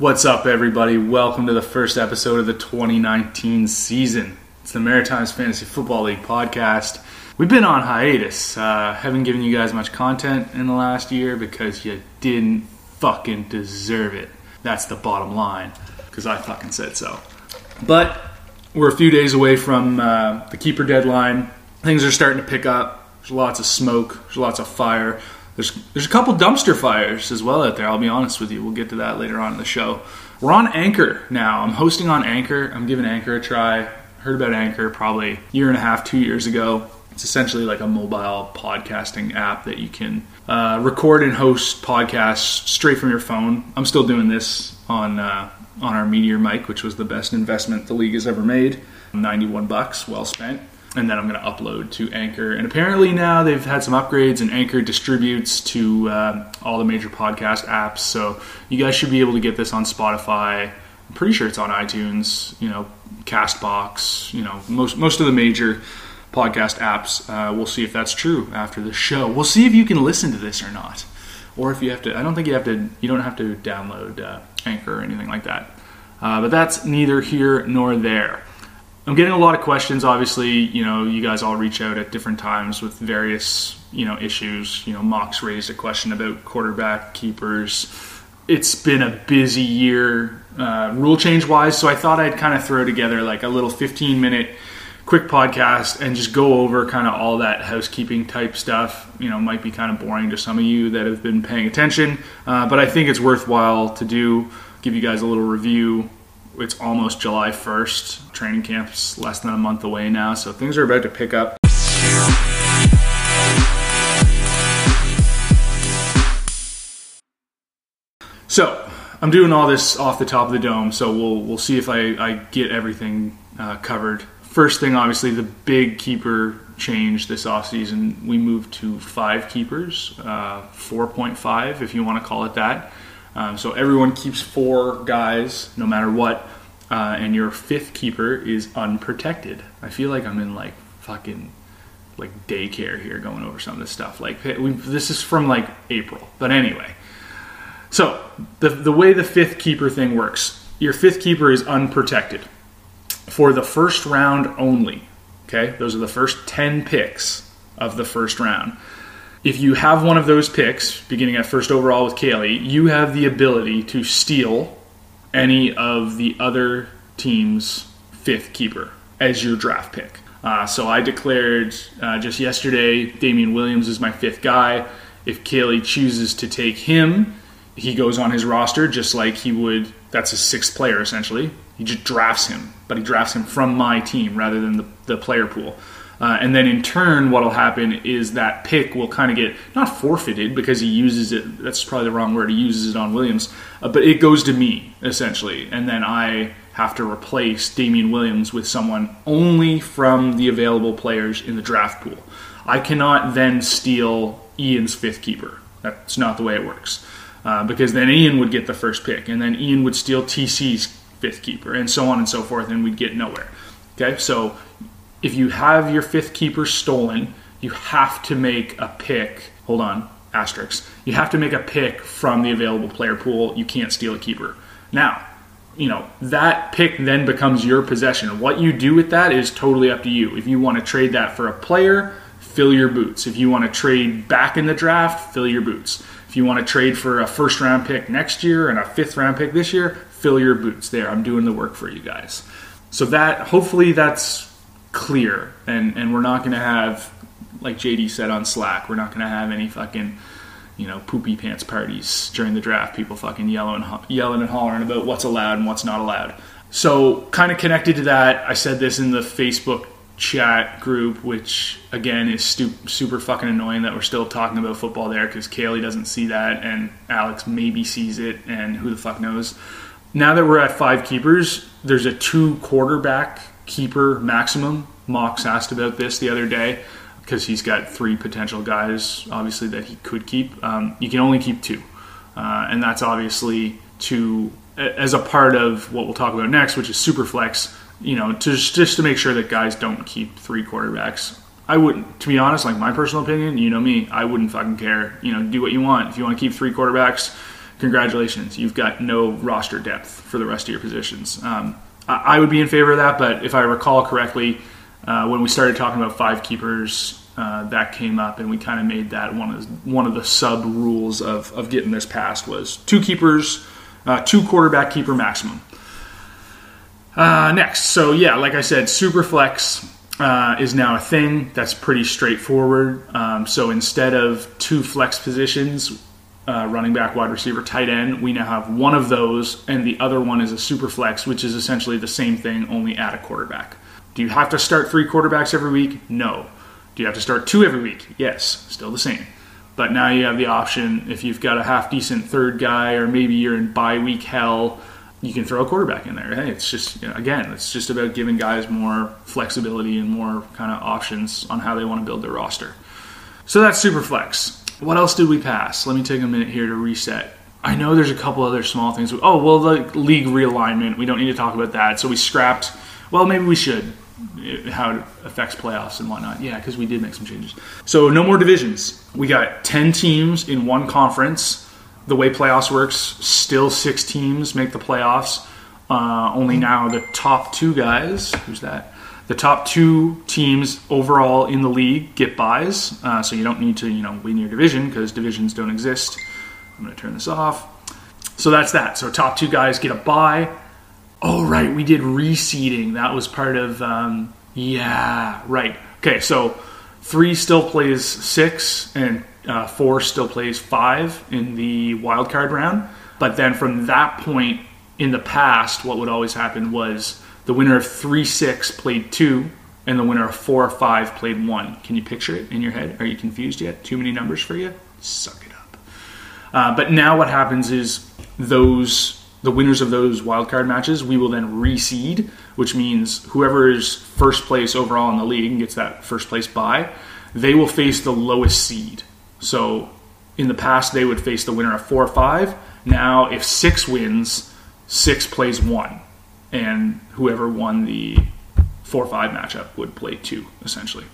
What's up, everybody? Welcome to the first episode of the 2019 season. It's the Maritimes Fantasy Football League podcast. We've been on hiatus. Uh, haven't given you guys much content in the last year because you didn't fucking deserve it. That's the bottom line because I fucking said so. But we're a few days away from uh, the keeper deadline. Things are starting to pick up. There's lots of smoke. There's lots of fire. There's there's a couple dumpster fires as well out there. I'll be honest with you. We'll get to that later on in the show. We're on Anchor now. I'm hosting on Anchor. I'm giving Anchor a try. Heard about Anchor probably a year and a half, two years ago. It's essentially like a mobile podcasting app that you can uh, record and host podcasts straight from your phone. I'm still doing this on uh, on our Meteor mic, which was the best investment the league has ever made. 91 bucks, well spent. And then I'm going to upload to Anchor. And apparently now they've had some upgrades, and Anchor distributes to uh, all the major podcast apps. So you guys should be able to get this on Spotify. I'm pretty sure it's on iTunes, you know, Castbox, you know, most most of the major podcast apps. Uh, we'll see if that's true after the show. We'll see if you can listen to this or not, or if you have to. I don't think you have to. You don't have to download uh, Anchor or anything like that. Uh, but that's neither here nor there. I'm getting a lot of questions. Obviously, you know, you guys all reach out at different times with various, you know, issues. You know, Mox raised a question about quarterback keepers. It's been a busy year, uh, rule change wise. So I thought I'd kind of throw together like a little 15 minute quick podcast and just go over kind of all that housekeeping type stuff. You know, might be kind of boring to some of you that have been paying attention, uh, but I think it's worthwhile to do. Give you guys a little review. It's almost July 1st. Training camp's less than a month away now, so things are about to pick up. So, I'm doing all this off the top of the dome, so we'll we'll see if I, I get everything uh, covered first thing, obviously, the big keeper change this offseason, we moved to five keepers, uh, 4.5 if you want to call it that. Um, so everyone keeps four guys no matter what, uh, and your fifth keeper is unprotected. I feel like I'm in like fucking like daycare here going over some of this stuff. Like we, this is from like April, but anyway. So the the way the fifth keeper thing works, your fifth keeper is unprotected for the first round only. Okay, those are the first 10 picks of the first round. If you have one of those picks, beginning at first overall with Kaylee, you have the ability to steal any of the other team's fifth keeper as your draft pick. Uh, so I declared uh, just yesterday Damien Williams is my fifth guy. If Kaylee chooses to take him, he goes on his roster just like he would. That's his sixth player essentially. He just drafts him, but he drafts him from my team rather than the, the player pool. Uh, and then in turn, what will happen is that pick will kind of get not forfeited because he uses it. That's probably the wrong word. He uses it on Williams, uh, but it goes to me essentially, and then I have to replace Damien Williams with someone only from the available players in the draft pool. I cannot then steal Ian's fifth keeper. That's not the way it works. Uh, because then Ian would get the first pick, and then Ian would steal TC's fifth keeper, and so on and so forth, and we'd get nowhere. Okay, so if you have your fifth keeper stolen, you have to make a pick. Hold on, asterisk. You have to make a pick from the available player pool. You can't steal a keeper. Now, you know, that pick then becomes your possession. What you do with that is totally up to you. If you want to trade that for a player, fill your boots. If you want to trade back in the draft, fill your boots. If you want to trade for a first round pick next year and a fifth round pick this year, fill your boots there. I'm doing the work for you guys. So that hopefully that's clear and and we're not going to have like JD said on Slack, we're not going to have any fucking you know poopy pants parties during the draft. People fucking yelling and yelling and hollering about what's allowed and what's not allowed. So kind of connected to that, I said this in the Facebook chat group, which again is stu- super fucking annoying that we're still talking about football there because Kaylee doesn't see that and Alex maybe sees it and who the fuck knows. Now that we're at five keepers, there's a two quarterback keeper maximum. Mox asked about this the other day because he's got three potential guys, obviously, that he could keep. Um, you can only keep two. Uh, and that's obviously to as a part of what we'll talk about next, which is super flex you know, to just to make sure that guys don't keep three quarterbacks. I wouldn't, to be honest, like my personal opinion, you know me, I wouldn't fucking care. You know, do what you want. If you want to keep three quarterbacks, congratulations, you've got no roster depth for the rest of your positions. Um, I, I would be in favor of that, but if I recall correctly, uh, when we started talking about five keepers, uh, that came up, and we kind of made that one of one of the sub rules of, of getting this passed was two keepers, uh, two quarterback keeper maximum. Uh, next, so yeah, like I said, super flex uh, is now a thing. That's pretty straightforward. Um, so instead of two flex positions, uh, running back, wide receiver, tight end, we now have one of those, and the other one is a super flex, which is essentially the same thing, only at a quarterback. Do you have to start three quarterbacks every week? No. Do you have to start two every week? Yes, still the same. But now you have the option if you've got a half decent third guy, or maybe you're in bye week hell, you can throw a quarterback in there. Hey, it's just you know, again, it's just about giving guys more flexibility and more kind of options on how they want to build their roster. So that's super flex. What else did we pass? Let me take a minute here to reset. I know there's a couple other small things. Oh, well, the league realignment. We don't need to talk about that. So we scrapped. Well, maybe we should. How it affects playoffs and whatnot. Yeah, because we did make some changes. So no more divisions. We got ten teams in one conference the way playoffs works, still six teams make the playoffs. Uh, only now the top two guys, who's that? The top two teams overall in the league get buys, uh, so you don't need to you know win your division because divisions don't exist. I'm going to turn this off. So that's that. So top two guys get a buy. Oh right, we did reseeding. That was part of um, yeah right. Okay, so three still plays six, and uh, four still plays five in the wild card round. But then from that point in the past, what would always happen was the winner of three six played two, and the winner of four five played one. Can you picture it in your head? Are you confused yet? Too many numbers for you? Suck it up. Uh, but now what happens is those the winners of those wildcard matches, we will then reseed, which means whoever is first place overall in the league and gets that first place bye, they will face the lowest seed. So in the past, they would face the winner of four or five. Now, if six wins, six plays one, and whoever won the four or five matchup would play two, essentially.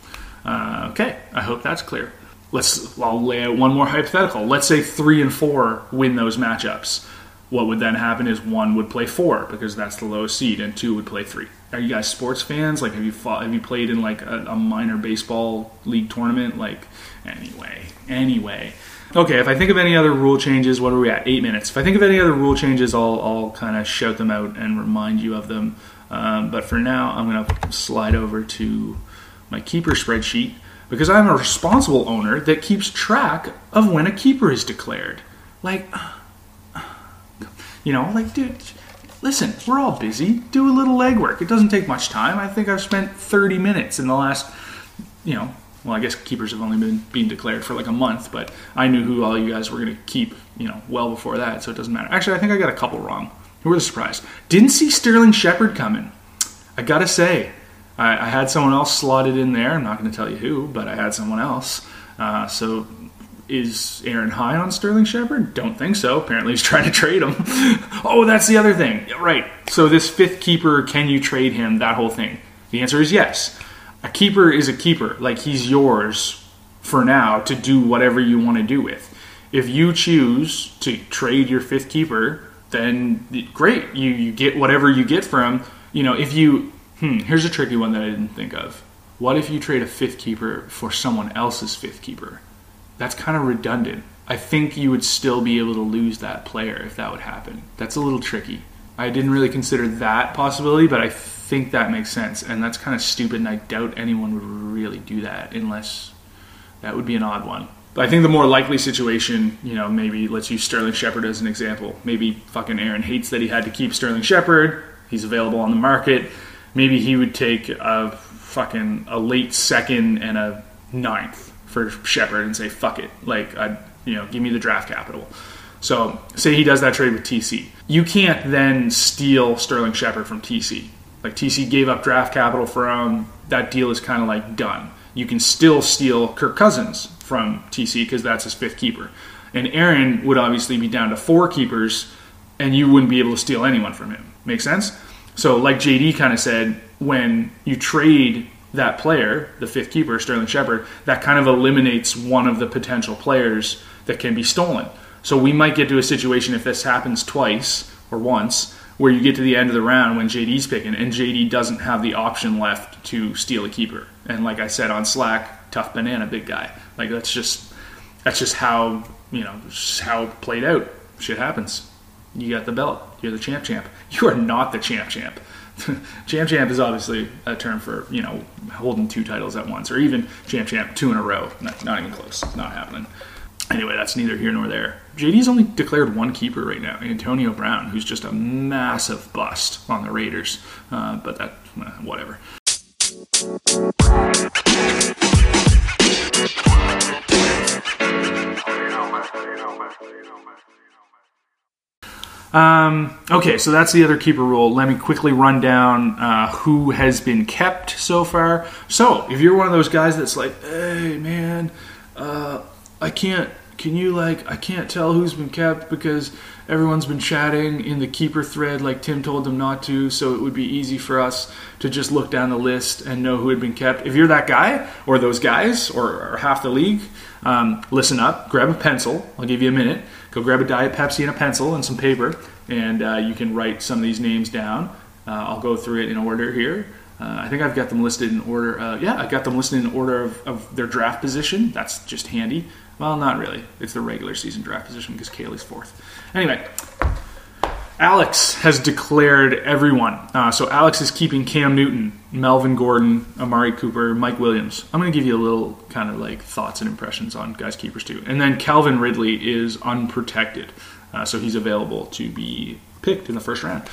Uh, okay, I hope that's clear. Let's. I'll lay out one more hypothetical. Let's say three and four win those matchups. What would then happen is one would play four because that's the lowest seed, and two would play three. Are you guys sports fans? Like, have you fought, have you played in like a, a minor baseball league tournament? Like, anyway, anyway. Okay, if I think of any other rule changes, what are we at? Eight minutes. If I think of any other rule changes, I'll, I'll kind of shout them out and remind you of them. Um, but for now, I'm going to slide over to my keeper spreadsheet because I'm a responsible owner that keeps track of when a keeper is declared. Like, you know, like, dude, listen, we're all busy. Do a little legwork. It doesn't take much time. I think I've spent 30 minutes in the last, you know, well, I guess keepers have only been being declared for like a month, but I knew who all you guys were going to keep, you know, well before that, so it doesn't matter. Actually, I think I got a couple wrong. Who were the surprise? Didn't see Sterling Shepard coming. I gotta say, I, I, had someone else slotted in there. I'm not going to tell you who, but I had someone else. Uh, so is Aaron high on Sterling Shepard? Don't think so. Apparently, he's trying to trade him. oh, that's the other thing. Right. So, this fifth keeper, can you trade him? That whole thing. The answer is yes. A keeper is a keeper. Like, he's yours for now to do whatever you want to do with. If you choose to trade your fifth keeper, then great. You, you get whatever you get from, you know, if you. Hmm, here's a tricky one that I didn't think of. What if you trade a fifth keeper for someone else's fifth keeper? That's kind of redundant. I think you would still be able to lose that player if that would happen. That's a little tricky. I didn't really consider that possibility, but I think that makes sense. And that's kind of stupid, and I doubt anyone would really do that unless that would be an odd one. But I think the more likely situation, you know, maybe let's use Sterling Shepard as an example. Maybe fucking Aaron hates that he had to keep Sterling Shepard. He's available on the market. Maybe he would take a fucking a late second and a ninth for Shepard and say fuck it, like I, you know, give me the draft capital. So say he does that trade with TC, you can't then steal Sterling Shepard from TC. Like TC gave up draft capital for him, that deal is kind of like done. You can still steal Kirk Cousins from TC because that's his fifth keeper, and Aaron would obviously be down to four keepers, and you wouldn't be able to steal anyone from him. Make sense? So like JD kind of said, when you trade that player, the fifth keeper, Sterling Shepard, that kind of eliminates one of the potential players that can be stolen. So we might get to a situation if this happens twice or once where you get to the end of the round when JD's picking and JD doesn't have the option left to steal a keeper. And like I said on Slack, tough banana, big guy. Like that's just that's just how you know how it played out. Shit happens. You got the belt. You're the champ champ. You are not the champ champ. champ champ is obviously a term for you know holding two titles at once, or even champ champ two in a row. Not, not even close. It's not happening. Anyway, that's neither here nor there. JD's only declared one keeper right now, Antonio Brown, who's just a massive bust on the Raiders. Uh, but that, uh, whatever. Um, okay, so that's the other keeper rule. Let me quickly run down uh, who has been kept so far. So, if you're one of those guys that's like, hey, man, uh, I can't, can you, like, I can't tell who's been kept because everyone's been chatting in the keeper thread like Tim told them not to, so it would be easy for us to just look down the list and know who had been kept. If you're that guy or those guys or, or half the league, um, listen up, grab a pencil. I'll give you a minute go grab a Diet Pepsi and a pencil and some paper, and uh, you can write some of these names down. Uh, I'll go through it in order here. Uh, I think I've got them listed in order. Uh, yeah, I got them listed in order of, of, their draft position. That's just handy. Well, not really. It's the regular season draft position because Kaylee's fourth. Anyway, Alex has declared everyone. Uh, so Alex is keeping Cam Newton, Melvin Gordon, Amari Cooper, Mike Williams. I'm going to give you a little kind of like thoughts and impressions on guys keepers too. And then Calvin Ridley is unprotected, uh, so he's available to be picked in the first round.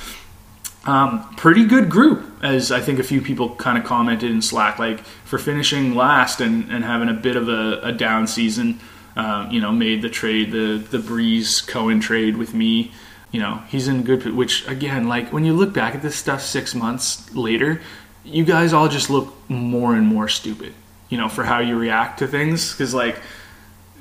Um, pretty good group, as I think a few people kind of commented in Slack, like for finishing last and, and having a bit of a, a down season. Uh, you know, made the trade, the the Brees Cohen trade with me you know he's in good which again like when you look back at this stuff six months later you guys all just look more and more stupid you know for how you react to things. Because like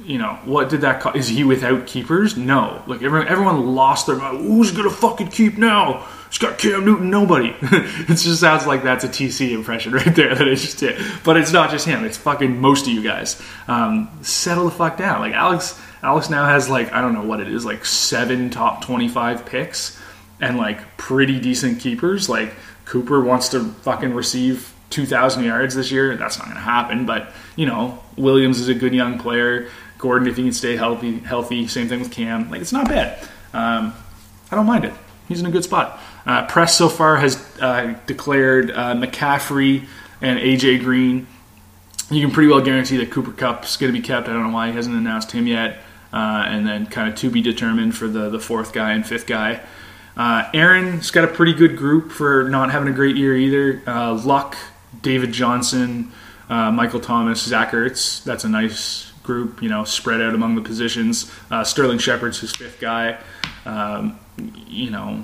you know what did that cause? is he without keepers? No. Like everyone, everyone lost their mind. Who's gonna fucking keep now? It's got Cam Newton. Nobody. It just sounds like that's a TC impression right there that I just did but it's not just him. It's fucking most of you guys. Um, settle the fuck down. Like Alex Alex now has like I don't know what it is, like seven top twenty-five picks and like pretty decent keepers. Like Cooper wants to fucking receive two thousand yards this year. That's not going to happen. But you know, Williams is a good young player. Gordon, if he can stay healthy, healthy. Same thing with Cam. Like it's not bad. Um, I don't mind it. He's in a good spot. Uh, Press so far has uh, declared uh, McCaffrey and AJ Green. You can pretty well guarantee that Cooper Kupp is going to be kept. I don't know why he hasn't announced him yet uh, and then kind of to be determined for the, the fourth guy and fifth guy. Uh, Aaron's got a pretty good group for not having a great year either. Uh, Luck, David Johnson, uh, Michael Thomas, Zach Ertz. That's a nice group, you know, spread out among the positions. Uh, Sterling Shepard's his fifth guy. Um, you know,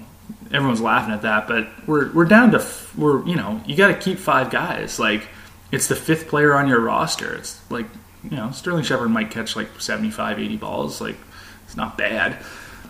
everyone's laughing at that, but we're we're down to we're you know you got to keep five guys. Like it's the fifth player on your roster. It's like you know, Sterling Shepard might catch like 75, 80 balls. Like, it's not bad.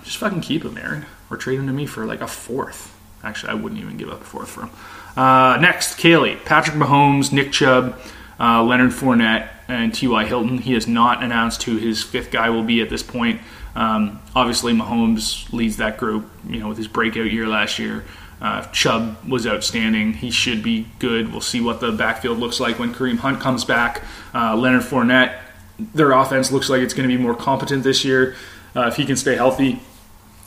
Just fucking keep him, Aaron. Or trade him to me for like a fourth. Actually, I wouldn't even give up a fourth for him. Uh, next, Kaylee. Patrick Mahomes, Nick Chubb, uh, Leonard Fournette, and T.Y. Hilton. He has not announced who his fifth guy will be at this point. Um, obviously, Mahomes leads that group, you know, with his breakout year last year. Uh, Chubb was outstanding. He should be good. We'll see what the backfield looks like when Kareem Hunt comes back. Uh, Leonard Fournette, their offense looks like it's going to be more competent this year. Uh, if he can stay healthy,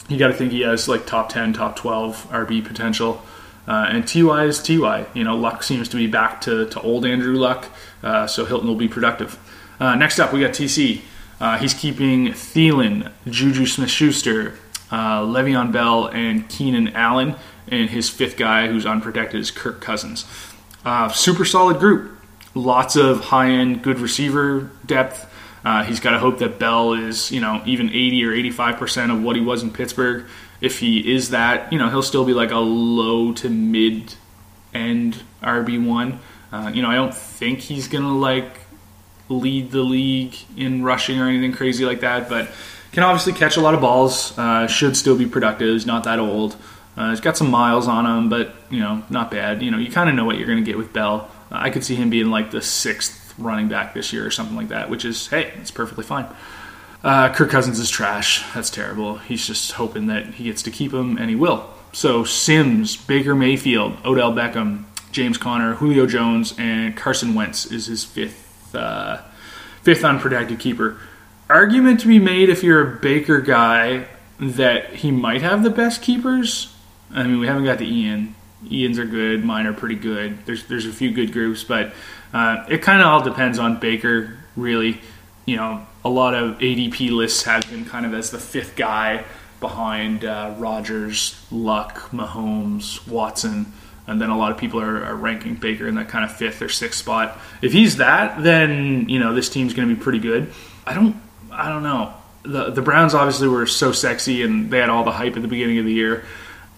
you got to think he has like top 10, top 12 RB potential. Uh, and Ty is Ty. You know, Luck seems to be back to, to old Andrew Luck, uh, so Hilton will be productive. Uh, next up, we got TC. he's keeping Thielen, Juju Smith Schuster, Le'Veon Bell, and Keenan Allen and his fifth guy who's unprotected is Kirk Cousins. Uh, super solid group. Lots of high end, good receiver depth. Uh, he's got to hope that Bell is, you know, even 80 or 85 percent of what he was in Pittsburgh. If he is that, you know, he'll still be like a low to mid end RB one. Uh, you know, I don't think he's gonna like lead the league in rushing or anything crazy like that, but can obviously catch a lot of balls. Uh, should still be productive. He's not that old. Uh, he's got some miles on him, but you know, not bad. You know, you kind of know what you're to get with Bell. Uh, I could see him being like the sixth running back this year or something like that, which is hey, it's perfectly fine. Uh, Kirk Cousins is trash. That's terrible. He's just hoping that he gets to keep him, and he will. So Sims, Baker Mayfield, Odell Beckham, James Conner, Julio Jones, and Carson Wentz is his fifth uh, fifth unprotected keeper. Argument to be made if you're a Baker guy that he might have the best keepers. I mean, we haven't got the Ian. Ian's are good. Mine are pretty good. There's there's a few good groups, but uh, it kind of all depends on Baker. Really, you know, a lot of ADP lists have him kind of as the fifth guy behind uh, Rodgers, Luck, Mahomes, Watson, and then a lot of people are, are, ranking Baker in that kind of fifth or sixth spot. If he's that, then you know this team's going to be pretty good. I don't, I don't know. The the Browns obviously were so sexy and they had all the hype at the beginning of the year.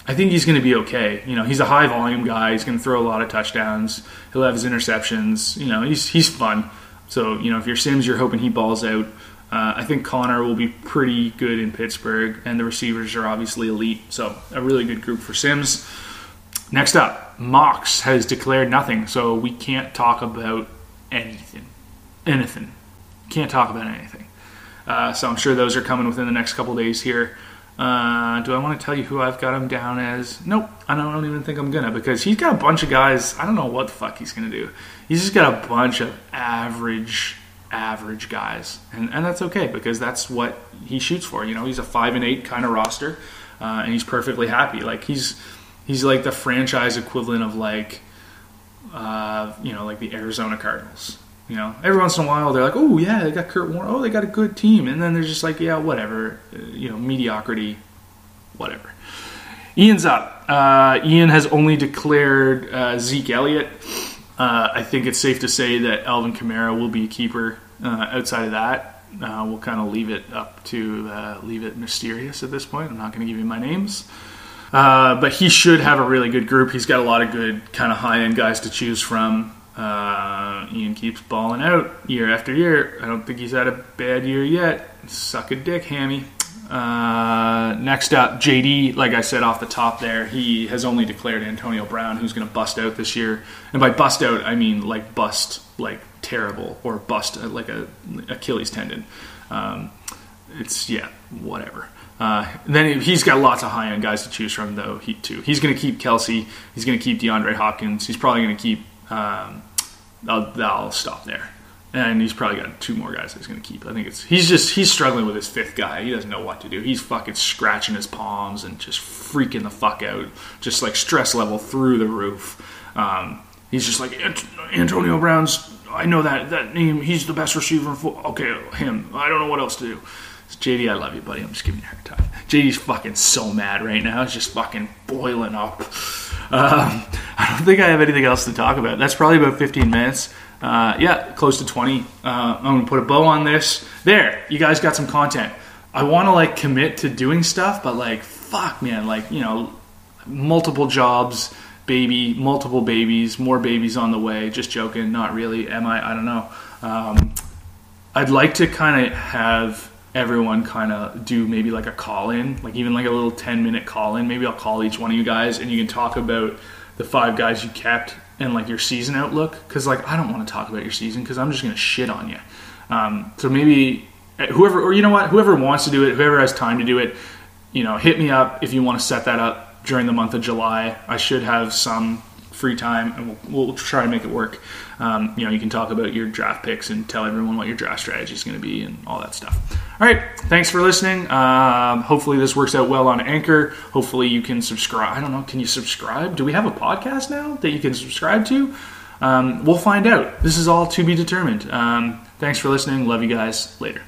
I think he's going to be okay. You know, he's a high volume guy. He's going to throw a lot of touchdowns. He'll have his interceptions. You know, he's he's fun. So you know, if you're Sims, you're hoping he balls out. Uh, I think Conner will be pretty good in Pittsburgh, and the receivers are obviously elite. So a really good group for Sims. Next up, Mox has declared nothing, so we can't talk about anything. Anything. Can't talk about anything. Uh, so I'm sure those are coming within the next couple days here. Uh, do I want to tell you who I've got him down as? Nope, I don't, I don't even think I'm gonna because he's got a bunch of guys. I don't know what the fuck he's gonna do. He's just got a bunch of average, average guys, and and that's okay because that's what he shoots for. You know, he's a five and eight kind of roster, uh, and he's perfectly happy. Like he's he's like the franchise equivalent of like, uh, you know, like the Arizona Cardinals. You know, every once in a while they're like, oh yeah, they got Kurt Warner. Oh, they got a good team, and then they're just like, yeah, whatever. Uh, you know, mediocrity, whatever. Ian's up. Uh, Ian has only declared uh, Zeke Elliott. Uh, I think it's safe to say that Alvin Kamara will be a keeper. Uh, outside of that, uh, we'll kind of leave it up to leave it mysterious at this point. I'm not going to give you my names. but he should have a really good group. He's got a lot of good kind of high end guys to choose from. Uh, Ian keeps balling out year after year. I don't think he's had a bad year yet. Suck a dick, Hammy. Uh, next up, JD. Like I said off the top, there he has only declared Antonio Brown, who's going to bust out this year. And by bust out, I mean like bust, like terrible, or bust uh, like a Achilles tendon. Um, it's yeah, whatever. Uh, then he's got lots of high end guys to choose from, though. He too. He's going to keep Kelce. He's going to keep DeAndre Hopkins. He's probably going to keep um, I'll, I'll stop there. And he's probably got two more guys that he's going to keep. I think it's he's just he's struggling with his fifth guy. He doesn't know what to do. He's fucking scratching his palms and just freaking the fuck out. Just like stress level through the roof. Um, he's just like Antonio Brown's. I know that that name. He's the best receiver. For, okay, him. I don't know what else to do. JD, I love you, buddy. I'm just giving you a hard time. JD's fucking so mad right now. He's just fucking boiling up. Um, I don't think I have anything else to talk about. That's probably about 15 minutes. Uh, yeah, close to 20. Uh, I'm gonna put a bow on this. There, you guys got some content. I want to like commit to doing stuff, but like, fuck, man, like you know, multiple jobs, baby, multiple babies, more babies on the way. Just joking, not really. Am I? I don't know. Um, I'd like to kind of have everyone kind of do maybe like a call in, like even like a little 10 minute call in. Maybe I'll call each one of you guys and you can talk about the five guys you kept and like your season outlook. Cause like I don't want to talk about your season because I'm just going to shit on you. Um, so maybe eh, whoever, or you know what, whoever wants to do it, whoever has time to do it, you know, hit me up if you want to set that up during the month of July. I should have some free time, and we'll, we'll try to make it work. Um, you know, you can talk about your draft picks and tell everyone what your draft strategy is going to be and all that stuff. All right, thanks for listening. Um, hopefully, this works out well on Anchor. Hopefully, you can subscribe. I don't know. Can you subscribe? Do we have a podcast now that you can subscribe to? Um, we'll find out. This is all to be determined. Um, thanks for listening. Love you guys. Later.